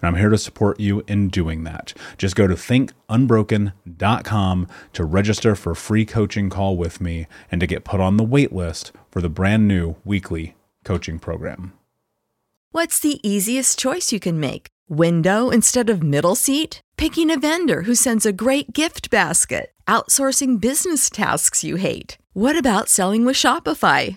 and I'm here to support you in doing that. Just go to thinkunbroken.com to register for a free coaching call with me and to get put on the wait list for the brand new weekly coaching program. What's the easiest choice you can make? Window instead of middle seat? Picking a vendor who sends a great gift basket? Outsourcing business tasks you hate? What about selling with Shopify?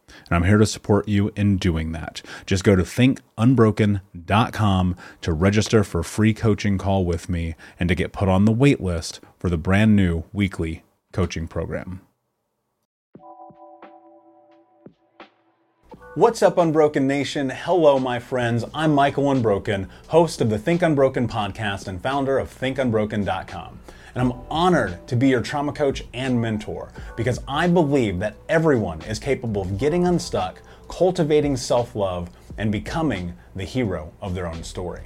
and I'm here to support you in doing that. Just go to thinkunbroken.com to register for a free coaching call with me and to get put on the wait list for the brand new weekly coaching program. What's up, Unbroken Nation? Hello, my friends. I'm Michael Unbroken, host of the Think Unbroken podcast and founder of thinkunbroken.com and I'm honored to be your trauma coach and mentor because I believe that everyone is capable of getting unstuck, cultivating self love, and becoming the hero of their own story.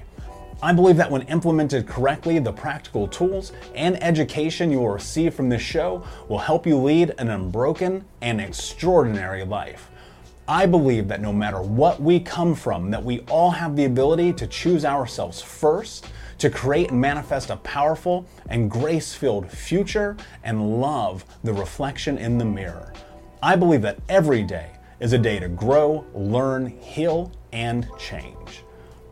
I believe that when implemented correctly, the practical tools and education you will receive from this show will help you lead an unbroken and extraordinary life. I believe that no matter what we come from, that we all have the ability to choose ourselves first to create and manifest a powerful and grace filled future and love the reflection in the mirror. I believe that every day is a day to grow, learn, heal, and change.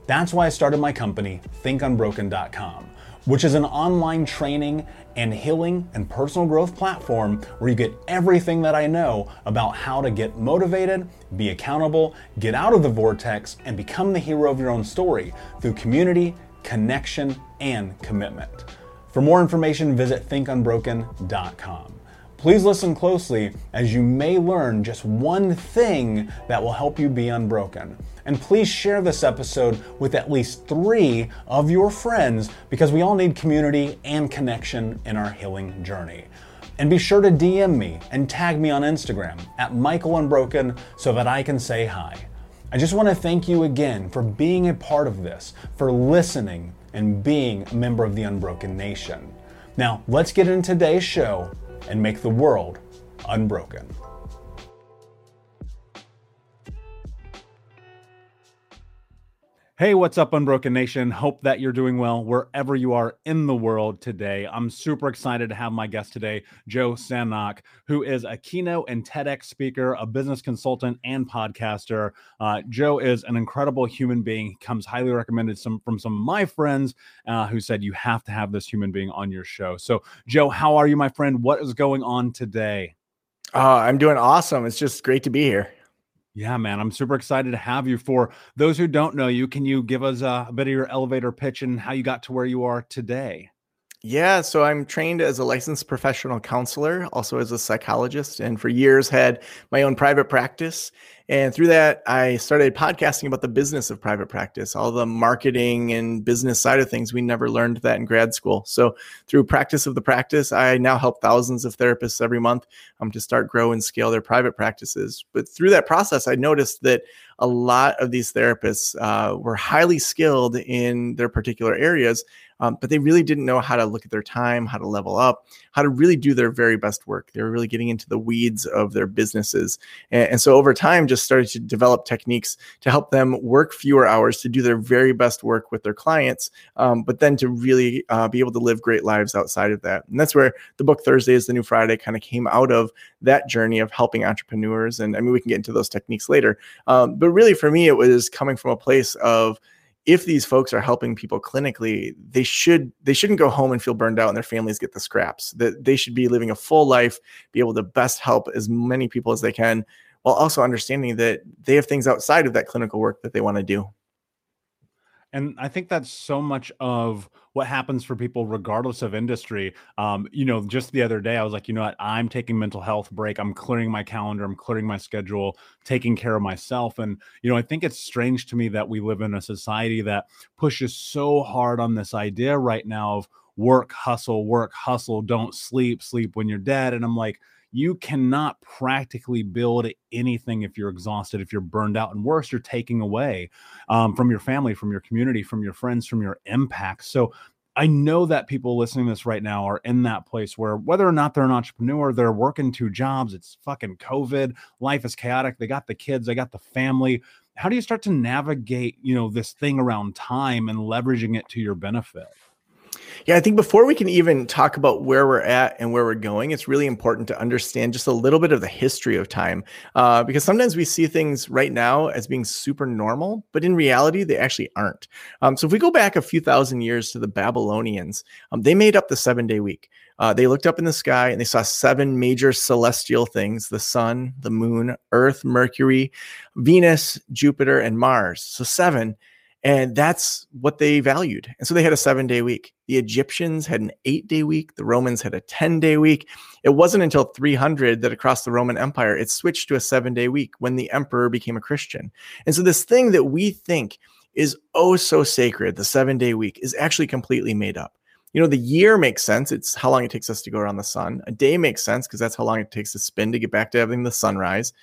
That's why I started my company, thinkunbroken.com, which is an online training and healing and personal growth platform where you get everything that I know about how to get motivated, be accountable, get out of the vortex, and become the hero of your own story through community connection, and commitment. For more information, visit thinkunbroken.com. Please listen closely as you may learn just one thing that will help you be unbroken. And please share this episode with at least three of your friends because we all need community and connection in our healing journey. And be sure to DM me and tag me on Instagram at Michael Unbroken so that I can say hi. I just want to thank you again for being a part of this, for listening and being a member of the Unbroken Nation. Now, let's get into today's show and make the world unbroken. Hey, what's up, Unbroken Nation? Hope that you're doing well wherever you are in the world today. I'm super excited to have my guest today, Joe Sanok, who is a keynote and TEDx speaker, a business consultant, and podcaster. Uh, Joe is an incredible human being. He comes highly recommended some, from some of my friends uh, who said you have to have this human being on your show. So, Joe, how are you, my friend? What is going on today? Uh, I'm doing awesome. It's just great to be here. Yeah, man, I'm super excited to have you. For those who don't know you, can you give us a, a bit of your elevator pitch and how you got to where you are today? Yeah, so I'm trained as a licensed professional counselor, also as a psychologist, and for years had my own private practice. And through that, I started podcasting about the business of private practice, all the marketing and business side of things. We never learned that in grad school. So through practice of the practice, I now help thousands of therapists every month um, to start, grow, and scale their private practices. But through that process, I noticed that a lot of these therapists uh, were highly skilled in their particular areas, um, but they really didn't know how to look at their time, how to level up, how to really do their very best work. They were really getting into the weeds of their businesses. And, and so over time, just started to develop techniques to help them work fewer hours to do their very best work with their clients, um, but then to really uh, be able to live great lives outside of that. And that's where the book Thursday is the New Friday kind of came out of that journey of helping entrepreneurs. And I mean, we can get into those techniques later. Um, but really, for me, it was coming from a place of, if these folks are helping people clinically they should they shouldn't go home and feel burned out and their families get the scraps that they should be living a full life be able to best help as many people as they can while also understanding that they have things outside of that clinical work that they want to do. And i think that's so much of what happens for people regardless of industry. Um, you know just the other day i was like you know what? I'm taking mental health break. I'm clearing my calendar. I'm clearing my schedule taking care of myself. And you know i think it's strange to me that we live in a society that pushes so hard on this idea right now of work hustle work hustle don't sleep sleep when you're dead. And i'm like you cannot practically build anything if you're exhausted, if you're burned out, and worse, you're taking away um, from your family, from your community, from your friends, from your impact. So I know that people listening to this right now are in that place where whether or not they're an entrepreneur, they're working two jobs, it's fucking COVID, life is chaotic. They got the kids, they got the family. How do you start to navigate, you know, this thing around time and leveraging it to your benefit? Yeah, I think before we can even talk about where we're at and where we're going, it's really important to understand just a little bit of the history of time. Uh, because sometimes we see things right now as being super normal, but in reality, they actually aren't. Um, so if we go back a few thousand years to the Babylonians, um, they made up the seven day week. Uh, they looked up in the sky and they saw seven major celestial things the sun, the moon, Earth, Mercury, Venus, Jupiter, and Mars. So seven. And that's what they valued. And so they had a seven day week. The Egyptians had an eight day week. The Romans had a 10 day week. It wasn't until 300 that across the Roman Empire, it switched to a seven day week when the emperor became a Christian. And so this thing that we think is oh so sacred, the seven day week, is actually completely made up. You know, the year makes sense. It's how long it takes us to go around the sun. A day makes sense because that's how long it takes to spin to get back to having the sunrise.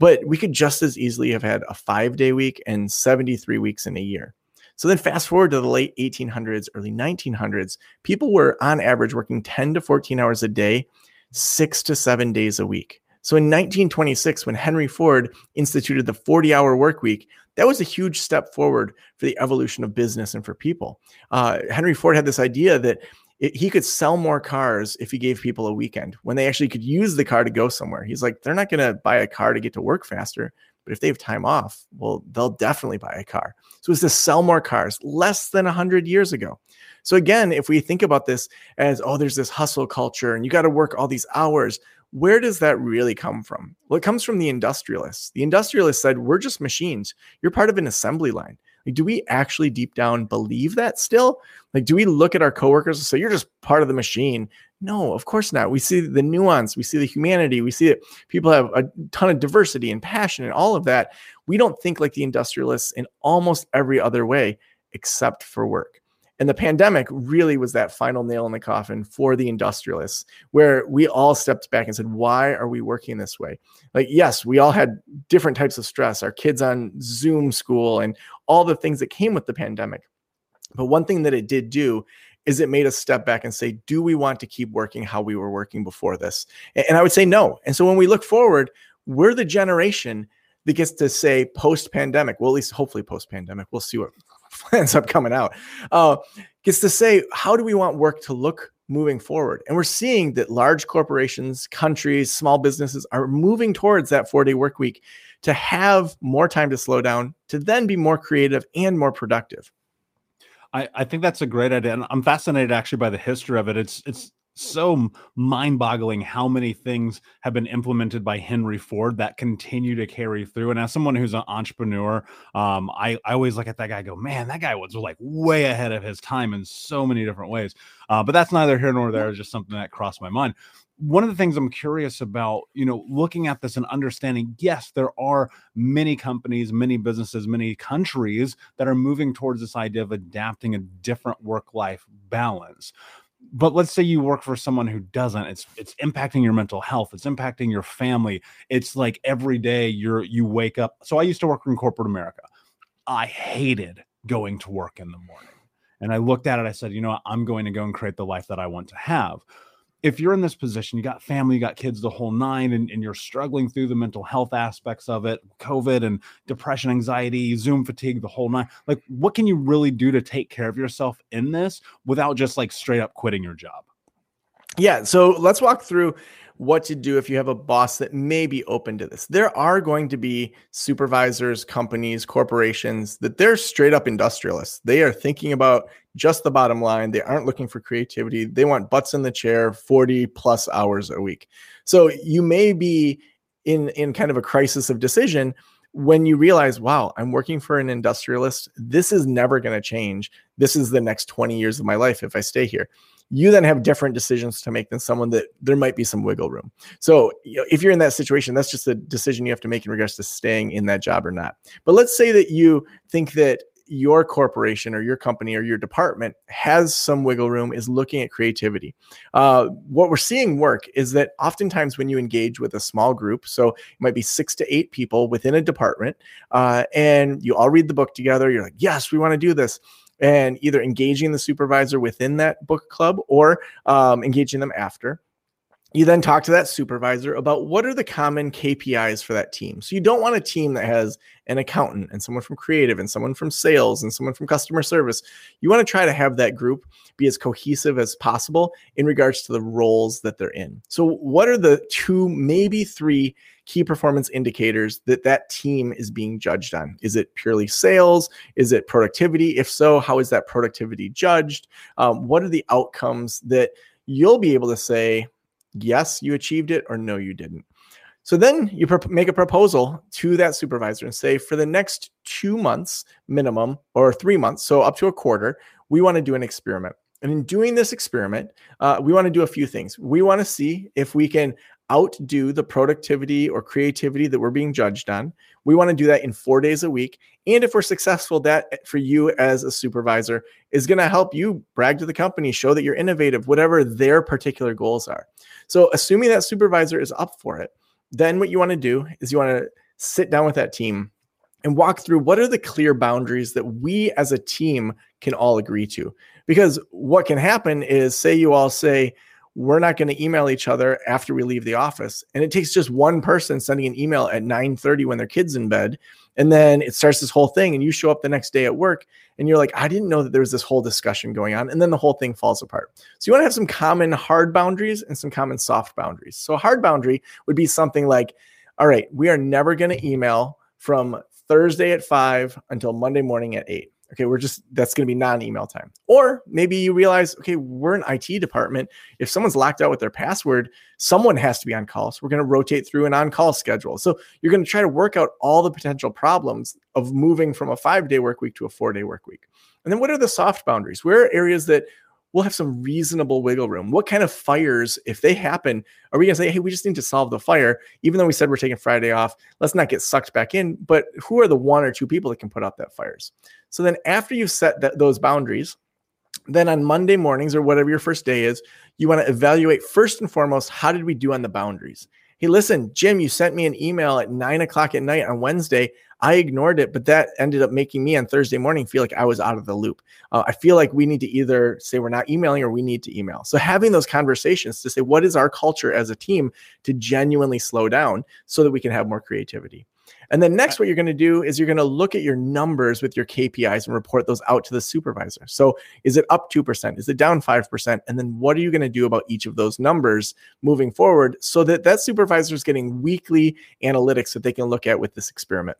But we could just as easily have had a five day week and 73 weeks in a year. So then fast forward to the late 1800s, early 1900s, people were on average working 10 to 14 hours a day, six to seven days a week. So in 1926, when Henry Ford instituted the 40 hour work week, that was a huge step forward for the evolution of business and for people. Uh, Henry Ford had this idea that it, he could sell more cars if he gave people a weekend when they actually could use the car to go somewhere. He's like, they're not going to buy a car to get to work faster, but if they have time off, well, they'll definitely buy a car. So it's to sell more cars less than 100 years ago. So again, if we think about this as, oh, there's this hustle culture and you got to work all these hours, where does that really come from? Well, it comes from the industrialists. The industrialists said, we're just machines. You're part of an assembly line. Like, do we actually deep down believe that still? Like, do we look at our coworkers and say, you're just part of the machine? No, of course not. We see the nuance, we see the humanity, we see that people have a ton of diversity and passion and all of that. We don't think like the industrialists in almost every other way except for work. And the pandemic really was that final nail in the coffin for the industrialists, where we all stepped back and said, why are we working this way? Like, yes, we all had different types of stress, our kids on Zoom school, and all the things that came with the pandemic. But one thing that it did do is it made us step back and say, do we want to keep working how we were working before this? And I would say no. And so when we look forward, we're the generation that gets to say post pandemic, well, at least hopefully post pandemic, we'll see what ends up coming out, uh, gets to say, how do we want work to look moving forward? And we're seeing that large corporations, countries, small businesses are moving towards that four day work week to have more time to slow down, to then be more creative and more productive. I, I think that's a great idea. And I'm fascinated actually by the history of it. It's it's so mind-boggling how many things have been implemented by Henry Ford that continue to carry through. And as someone who's an entrepreneur, um, I, I always look at that guy go, man, that guy was like way ahead of his time in so many different ways. Uh, but that's neither here nor there. It's just something that crossed my mind. One of the things I'm curious about, you know, looking at this and understanding, yes, there are many companies, many businesses, many countries that are moving towards this idea of adapting a different work-life balance but let's say you work for someone who doesn't it's it's impacting your mental health it's impacting your family it's like every day you're you wake up so i used to work in corporate america i hated going to work in the morning and i looked at it i said you know what? i'm going to go and create the life that i want to have if you're in this position, you got family, you got kids, the whole nine, and, and, you're struggling through the mental health aspects of it, COVID and depression, anxiety, Zoom fatigue, the whole nine, like what can you really do to take care of yourself in this without just like straight up quitting your job? Yeah. So let's walk through what to do if you have a boss that may be open to this. There are going to be supervisors, companies, corporations that they're straight up industrialists. They are thinking about just the bottom line. They aren't looking for creativity. They want butts in the chair 40 plus hours a week. So you may be in in kind of a crisis of decision when you realize, wow, I'm working for an industrialist. This is never going to change. This is the next 20 years of my life if I stay here you then have different decisions to make than someone that there might be some wiggle room. So you know, if you're in that situation, that's just a decision you have to make in regards to staying in that job or not. But let's say that you think that your corporation or your company or your department has some wiggle room is looking at creativity uh, what we're seeing work is that oftentimes when you engage with a small group so it might be six to eight people within a department uh, and you all read the book together you're like yes we want to do this and either engaging the supervisor within that book club or um, engaging them after. You then talk to that supervisor about what are the common KPIs for that team. So you don't want a team that has an accountant and someone from creative and someone from sales and someone from customer service. You want to try to have that group be as cohesive as possible in regards to the roles that they're in. So what are the two, maybe three key performance indicators that that team is being judged on? Is it purely sales? Is it productivity? If so, how is that productivity judged? Um, what are the outcomes that you'll be able to say, yes, you achieved it, or no, you didn't? So then you make a proposal to that supervisor and say, for the next two months minimum, or three months, so up to a quarter, we want to do an experiment. And in doing this experiment, uh, we want to do a few things. We want to see if we can outdo the productivity or creativity that we're being judged on. We want to do that in four days a week. And if we're successful, that eh, for you as a supervisor is going to help you brag to the company, show that you're innovative, whatever their particular goals are. So, assuming that supervisor is up for it, then what you want to do is you want to sit down with that team and walk through what are the clear boundaries that we as a team can all agree to. Because what can happen is, say, you all say, we're not going to email each other after we leave the office and it takes just one person sending an email at 9:30 when their kids in bed and then it starts this whole thing and you show up the next day at work and you're like I didn't know that there was this whole discussion going on and then the whole thing falls apart. So you want to have some common hard boundaries and some common soft boundaries. So a hard boundary would be something like all right, we are never going to email from Thursday at 5 until Monday morning at 8 Okay, we're just that's going to be non-email time. Or maybe you realize, okay, we're an IT department. If someone's locked out with their password, someone has to be on call. So we're going to rotate through an on-call schedule. So you're going to try to work out all the potential problems of moving from a five-day work week to a four-day work week. And then what are the soft boundaries? Where are areas that we'll have some reasonable wiggle room. What kind of fires, if they happen, are we going to say, hey, we just need to solve the fire, even though we said we're taking Friday off? Let's not get sucked back in. But who are the one or two people that can put out that fires? So then, after you've set that, those boundaries, then on Monday mornings or whatever your first day is, you want to evaluate first and foremost how did we do on the boundaries? Hey, listen, Jim, you sent me an email at nine o'clock at night on Wednesday. I ignored it, but that ended up making me on Thursday morning feel like I was out of the loop. Uh, I feel like we need to either say we're not emailing or we need to email. So having those conversations to say, what is our culture as a team to genuinely slow down so that we can have more creativity. And then next, what you're going to do is you're going to look at your numbers with your KPIs and report those out to the supervisor. So is it up 2%? Is it down 5%? And then what are you going to do about each of those numbers moving forward so that that supervisor is getting weekly analytics that they can look at with this experiment?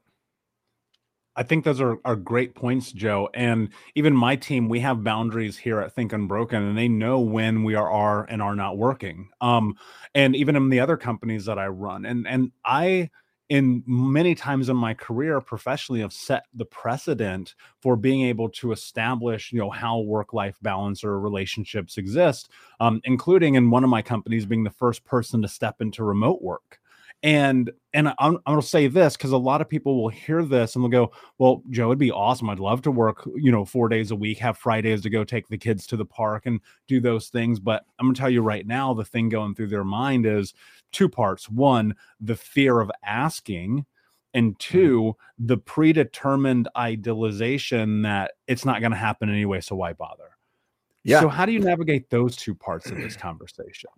I think those are, are great points, Joe. And even my team, we have boundaries here at Think Unbroken, and they know when we are, are and are not working. Um, and even in the other companies that I run, and and I in many times in my career professionally have set the precedent for being able to establish you know how work life balance or relationships exist um, including in one of my companies being the first person to step into remote work and and I'm, I'm going to say this because a lot of people will hear this and they'll go, "Well, Joe, it'd be awesome. I'd love to work, you know, four days a week, have Fridays to go take the kids to the park and do those things." But I'm going to tell you right now, the thing going through their mind is two parts: one, the fear of asking, and mm-hmm. 2 the predetermined idealization that it's not going to happen anyway, so why bother? Yeah. So how do you navigate those two parts of this conversation?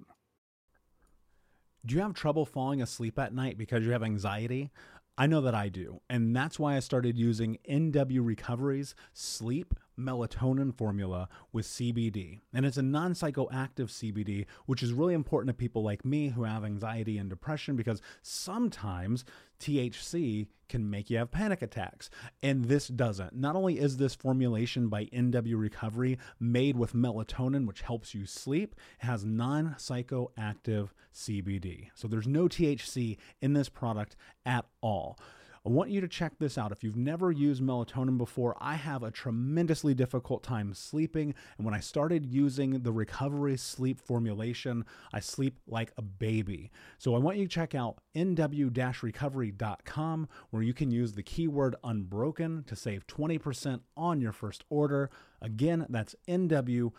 Do you have trouble falling asleep at night because you have anxiety? I know that I do. And that's why I started using NW Recovery's sleep melatonin formula with CBD. And it's a non psychoactive CBD, which is really important to people like me who have anxiety and depression because sometimes THC can make you have panic attacks. And this doesn't. Not only is this formulation by NW Recovery made with melatonin, which helps you sleep, it has non psychoactive CBD. So there's no THC in this product at all. I want you to check this out. If you've never used melatonin before, I have a tremendously difficult time sleeping. And when I started using the recovery sleep formulation, I sleep like a baby. So I want you to check out nw recovery.com where you can use the keyword unbroken to save 20% on your first order. Again, that's nw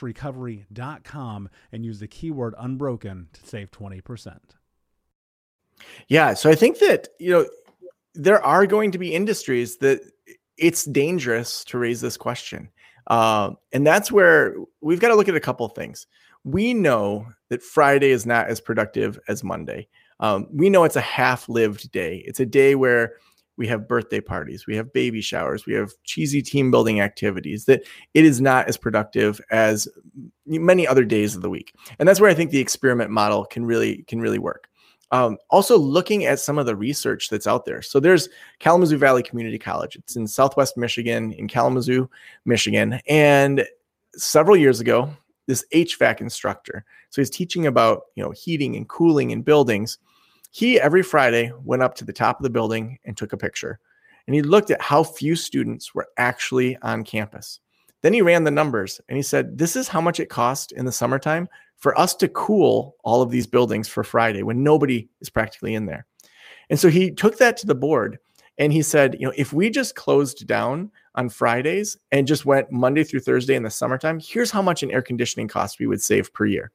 recovery.com and use the keyword unbroken to save 20%. Yeah. So I think that, you know, there are going to be industries that it's dangerous to raise this question. Uh, and that's where we've got to look at a couple things. We know that Friday is not as productive as Monday. Um, we know it's a half lived day. It's a day where we have birthday parties, we have baby showers, we have cheesy team building activities, that it is not as productive as many other days of the week. And that's where I think the experiment model can really can really work. Um, also, looking at some of the research that's out there. So, there's Kalamazoo Valley Community College. It's in Southwest Michigan, in Kalamazoo, Michigan. And several years ago, this HVAC instructor, so he's teaching about you know heating and cooling in buildings. He every Friday went up to the top of the building and took a picture, and he looked at how few students were actually on campus. Then he ran the numbers and he said, This is how much it cost in the summertime for us to cool all of these buildings for Friday when nobody is practically in there. And so he took that to the board and he said, you know, if we just closed down on Fridays and just went Monday through Thursday in the summertime, here's how much in air conditioning costs we would save per year.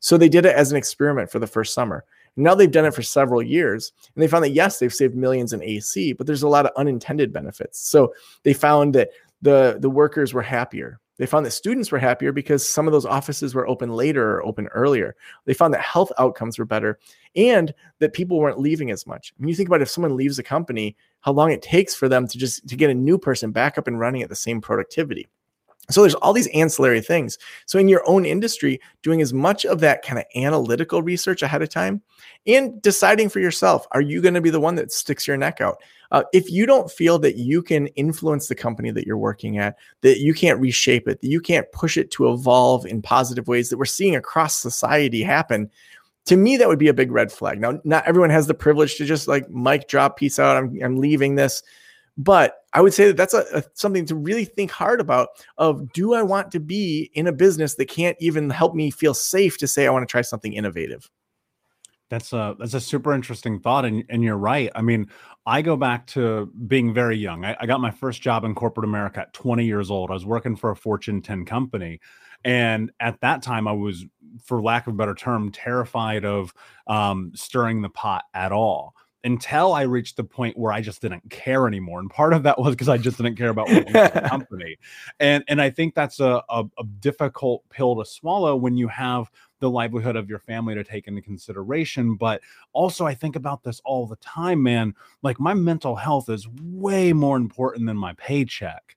So they did it as an experiment for the first summer. Now they've done it for several years and they found that yes, they've saved millions in AC, but there's a lot of unintended benefits. So they found that the the workers were happier they found that students were happier because some of those offices were open later or open earlier. They found that health outcomes were better and that people weren't leaving as much. When I mean, you think about if someone leaves a company, how long it takes for them to just to get a new person back up and running at the same productivity. So there's all these ancillary things. So in your own industry, doing as much of that kind of analytical research ahead of time and deciding for yourself, are you going to be the one that sticks your neck out? Uh, if you don't feel that you can influence the company that you're working at, that you can't reshape it, that you can't push it to evolve in positive ways that we're seeing across society happen, to me that would be a big red flag. Now, not everyone has the privilege to just like mic drop, peace out, I'm, I'm leaving this. But I would say that that's a, a, something to really think hard about of do I want to be in a business that can't even help me feel safe to say I want to try something innovative? That's a that's a super interesting thought, and and you're right. I mean, I go back to being very young. I, I got my first job in corporate America at 20 years old. I was working for a Fortune 10 company, and at that time, I was for lack of a better term, terrified of um, stirring the pot at all until I reached the point where I just didn't care anymore. And part of that was because I just didn't care about working for the company. And and I think that's a, a, a difficult pill to swallow when you have the livelihood of your family to take into consideration. But also I think about this all the time, man. Like my mental health is way more important than my paycheck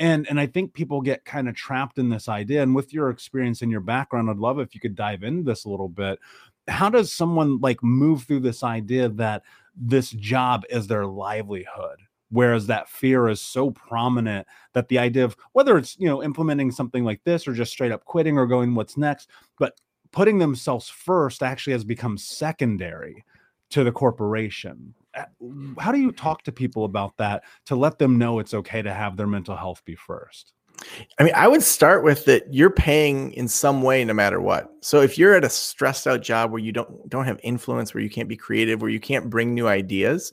and and i think people get kind of trapped in this idea and with your experience and your background i'd love if you could dive into this a little bit how does someone like move through this idea that this job is their livelihood whereas that fear is so prominent that the idea of whether it's you know implementing something like this or just straight up quitting or going what's next? but putting themselves first actually has become secondary to the corporation. How do you talk to people about that to let them know it's okay to have their mental health be first I mean, I would start with that you're paying in some way no matter what. So if you're at a stressed out job where you don't don't have influence, where you can't be creative, where you can't bring new ideas,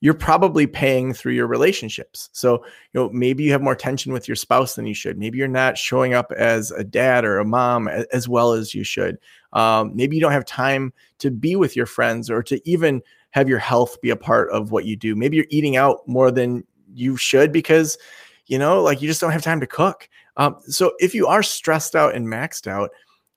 you're probably paying through your relationships. So, you know, maybe you have more tension with your spouse than you should. Maybe you're not showing up as a dad or a mom as well as you should. Um, maybe you don't have time to be with your friends or to even have your health be a part of what you do. Maybe you're eating out more than you should because you know, like you just don't have time to cook. Um, so if you are stressed out and maxed out,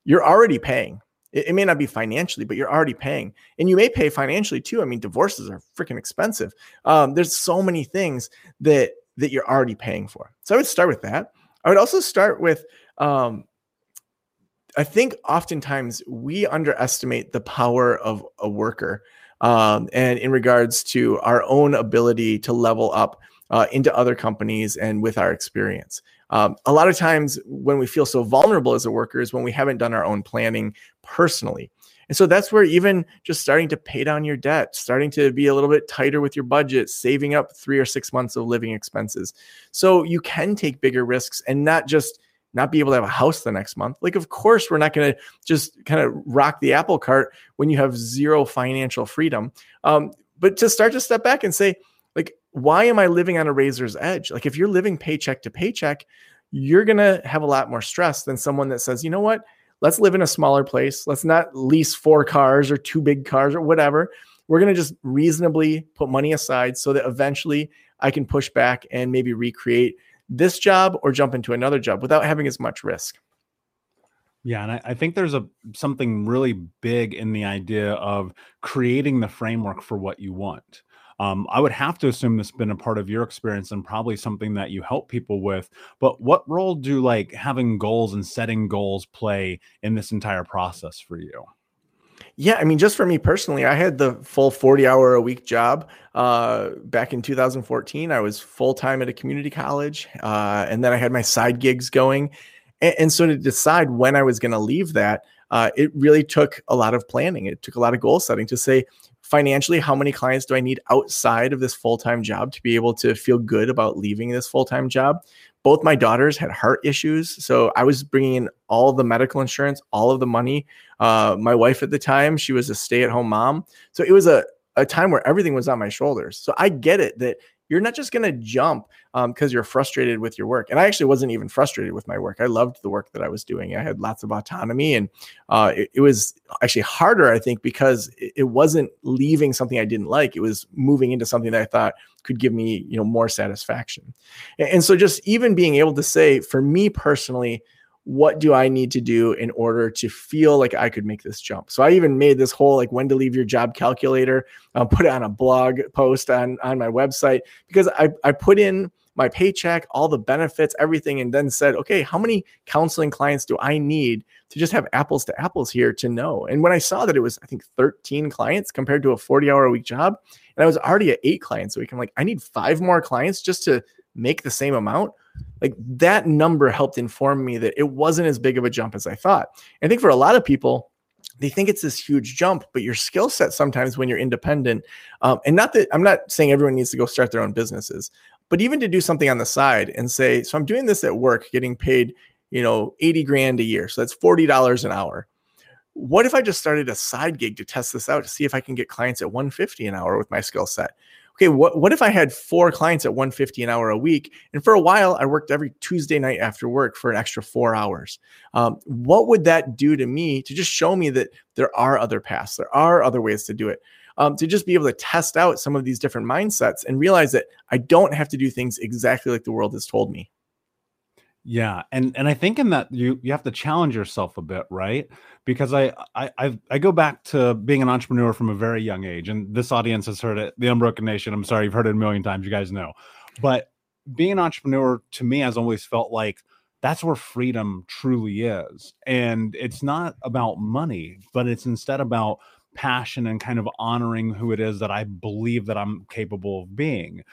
you're already paying. It, it, may not be financially, but you're already paying, and you may pay financially too. I mean, divorces are freaking expensive. Um, there's so many things that that you're already paying for. So I would start with that. I would also start with. Um, I think oftentimes we underestimate the power of a worker, um, and in regards to our own ability to level up uh, into other companies and with our experience. Um, a lot of times when we feel so vulnerable as a worker is when we haven't done our own planning personally. And so that's where even just starting to pay down your debt, starting to be a little bit tighter with your budget, saving up three or six months of living expenses. So you can take bigger risks and not just not be able to have a house the next month. Like, of course, we're not going to just kind of rock the apple cart when you have zero financial freedom. Um, but to start to step back and say, why am I living on a razor's edge? Like, if you're living paycheck to paycheck, you're going to have a lot more stress than someone that says, you know what? Let's live in a smaller place. Let's not lease four cars or two big cars or whatever. We're going to just reasonably put money aside so that eventually I can push back and maybe recreate this job or jump into another job without having as much risk. Yeah, and I, I, think there's a something really big in the idea of creating the framework for what you want. Um, I would have to assume this has been a part of your experience and probably something that you help people with. But what role do like having goals and setting goals play in this entire process for you? Yeah, I mean, just for me personally, I had the full 40 hour a week job uh, back in 2014. I was full time at a community college, uh, and then I had my side gigs going. And, and so to decide when I was going to leave that, uh, it really took a lot of planning. It took a lot of goal setting to say, financially, how many clients do I need outside of this full time job to be able to feel good about leaving this full time job? Both my daughters had heart issues. So I was bringing in all the medical insurance, all of the money. Uh, my wife at the time, she was a stay at home mom. So it was a, a time where everything was on my shoulders. So I get it that you're not just going to jump because um, you're frustrated with your work. And I actually wasn't even frustrated with my work. I loved the work that I was doing. I had lots of autonomy, and uh, it, it, was actually harder, I think, because it, it, wasn't leaving something I didn't like. It was moving into something that I thought could give me, you know, more satisfaction. and, and so, just even being able to say, for me personally, what do I need to do in order to feel like I could make this jump? So I even made this whole like when to leave your job calculator, uh, put it on a blog post on on my website because I I put in my paycheck, all the benefits, everything, and then said, okay, how many counseling clients do I need to just have apples to apples here to know? And when I saw that it was, I think, 13 clients compared to a 40 hour a week job, and I was already at eight clients a week, I'm like, I need five more clients just to make the same amount like that number helped inform me that it wasn't as big of a jump as I thought. I think for a lot of people, they think it's this huge jump, but your skill set sometimes when you're independent, um, and not that I'm not saying everyone needs to go start their own businesses, but even to do something on the side and say, so I'm doing this at work, getting paid, you know, 80 grand a year. So that's $40 an hour. What if I just started a side gig to test this out to see if I can get clients at 150 an hour with my skill set? Okay, what, what if I had four clients at 150 an hour a week? And for a while, I worked every Tuesday night after work for an extra four hours. Um, what would that do to me to just show me that there are other paths, there are other ways to do it? Um, to just be able to test out some of these different mindsets and realize that I don't have to do things exactly like the world has told me. Yeah, and and I think in that you you have to challenge yourself a bit, right? Because I I I go back to being an entrepreneur from a very young age, and this audience has heard it. The Unbroken Nation. I'm sorry, you've heard it a million times. You guys know, but being an entrepreneur to me has always felt like that's where freedom truly is, and it's not about money, but it's instead about passion and kind of honoring who it is that I believe that I'm capable of being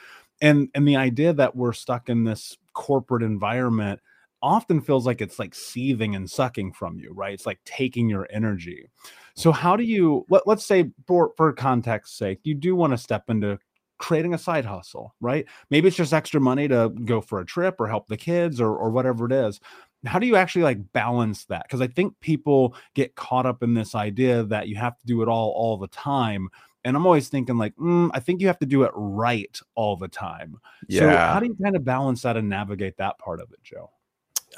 and and the idea that we're stuck in this corporate environment often feels like it's like seething and sucking from you right? It's like taking your energy. So how do you let, let's say for for context sake you do want to step into creating a side hustle right? Maybe it's just extra money to go for a trip or help the kids or or whatever it is. How do you actually like balance that? Because i think people get caught up in this idea that you have to do it all all the time and I'm always thinking like, mm, I think you have to do it right all the time. Yeah. So how do you kind of balance that and navigate that part of it, Joe?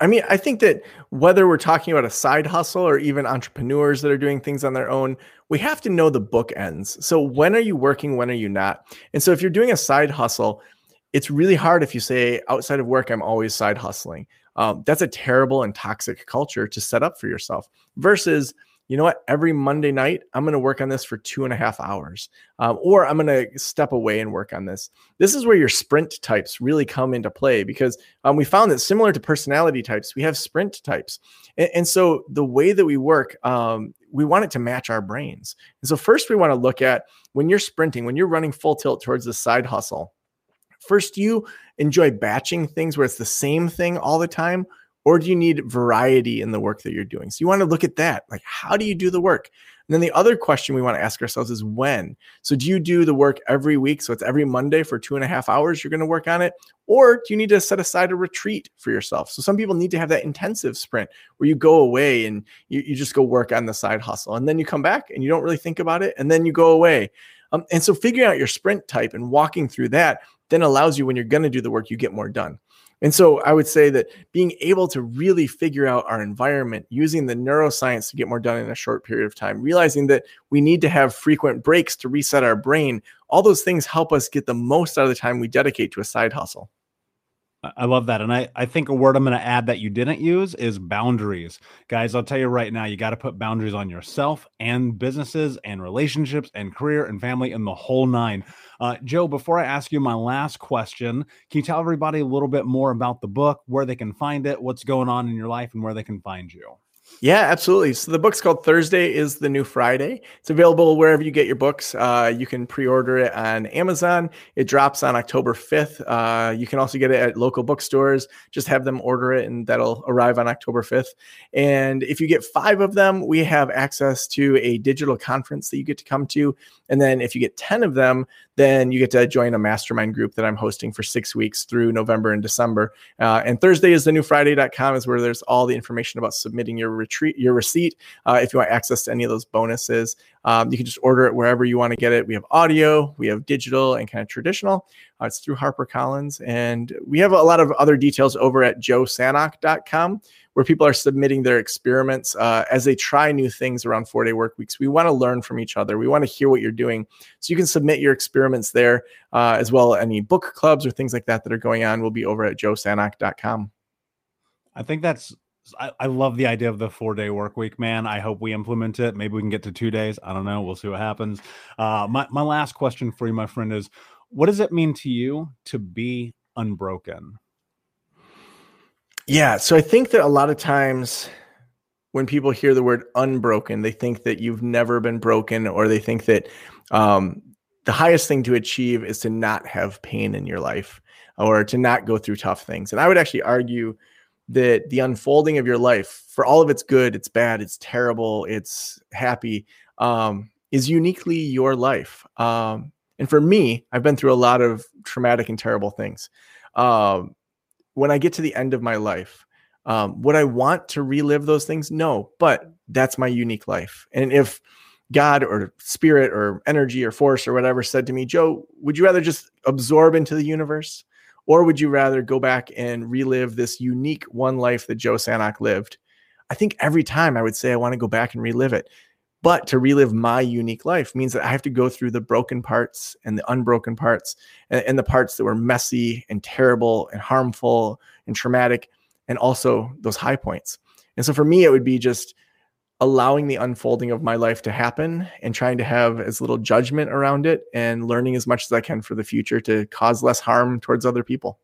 I mean, I think that whether we're talking about a side hustle or even entrepreneurs that are doing things on their own, we have to know the bookends. So when are you working? When are you not? And so if you're doing a side hustle, it's really hard if you say outside of work, I'm always side hustling. Um, that's a terrible and toxic culture to set up for yourself versus you know what? Every Monday night, I'm going to work on this for two and a half hours, um, or I'm going to step away and work on this. This is where your sprint types really come into play because um, we found that similar to personality types, we have sprint types. And, and so the way that we work, um, we want it to match our brains. And so, first, we want to look at when you're sprinting, when you're running full tilt towards the side hustle. First, you enjoy batching things where it's the same thing all the time or do you need variety in the work that you're doing? So you want to look at that. Like, how do you do the work? And then the other question we want to ask ourselves is when. So do you do the work every week? So it's every Monday for two and a half hours you're going to work on it? Or do you need to set aside a retreat for yourself? So some people need to have that intensive sprint where you go away and you, you just go work on the side hustle. And then you come back and you don't really think about it. And then you go away. Um, and so figuring out your sprint type and walking through that then allows you when you're going to do the work, you get more done. And so I would say that being able to really figure out our environment using the neuroscience to get more done in a short period of time, realizing that we need to have frequent breaks to reset our brain, all those things help us get the most out of the time we dedicate to a side hustle. I love that. And I, I think a word I'm going to add that you didn't use is boundaries. Guys, I'll tell you right now, you got to put boundaries on yourself and businesses and relationships and career and family and the whole nine. Uh, Joe, before I ask you my last question, can you tell everybody a little bit more about the book, where they can find it, what's going on in your life, and where they can find you? Yeah, absolutely. So the book's called Thursday is the New Friday. It's available wherever you get your books. Uh, you can pre-order it on Amazon. It drops on October 5th. Uh, you can also get it at local bookstores. Just have them order it and that'll arrive on October 5th. And if you get five of them, we have access to a digital conference that you get to come to. And then if you get 10 of them, then you get to join a mastermind group that I'm hosting for six weeks through November and December. Uh, and Thursday is the new Friday.com is where there's all the information about submitting your retreat, your receipt. Uh, if you want access to any of those bonuses, um, you can just order it wherever you want to get it. We have audio, we have digital, and kind of traditional. Uh, it's through HarperCollins. And we have a lot of other details over at joesanok.com where people are submitting their experiments uh, as they try new things around four day work weeks. We want to learn from each other. We want to hear what you're doing. So you can submit your experiments there uh, as well. Any book clubs or things like that that are going on will be over at joesanok.com. I think that's I, I, love the idea of the four day work week, man. I hope we implement it. Maybe we can get to two days. I don't know. We'll see what happens. Uh, my, my last question for you, my friend, is what does it mean to you to be unbroken? Yeah. So I think that a lot of times when people hear the word unbroken, they think that you've never been broken, or they think that um, the highest thing to achieve is to not have pain in your life or to not go through tough things. And I would actually argue that the unfolding of your life, for all of its good, it's bad, it's terrible, it's happy, um, is uniquely your life. Um, and for me, I've been through a lot of traumatic and terrible things. Um, when I get to the end of my life, um, would I want to relive those things? No, but that's my unique life. And if God or spirit or energy or force or whatever said to me, Joe, would you rather just absorb into the universe? Or would you rather go back and relive this unique one life that Joe Sanok lived? I think every time I would say I want to go back and relive it. But to relive my unique life means that I have to go through the broken parts and the unbroken parts and, and the parts that were messy and terrible and harmful and traumatic, and also those high points. And so for me, it would be just allowing the unfolding of my life to happen and trying to have as little judgment around it and learning as much as I can for the future to cause less harm towards other people.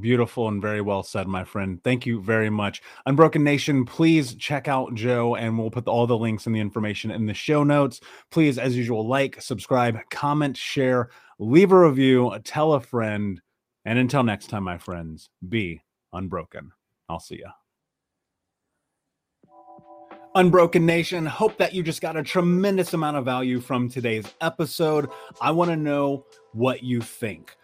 Beautiful and very well said, my friend. Thank you very much. Unbroken Nation, please check out Joe and we'll put all the links and the information in the show notes. Please, as usual, like, subscribe, comment, share, leave a review, tell a friend. And until next time, my friends, be unbroken. I'll see you. Unbroken Nation, hope that you just got a tremendous amount of value from today's episode. I want to know what you think.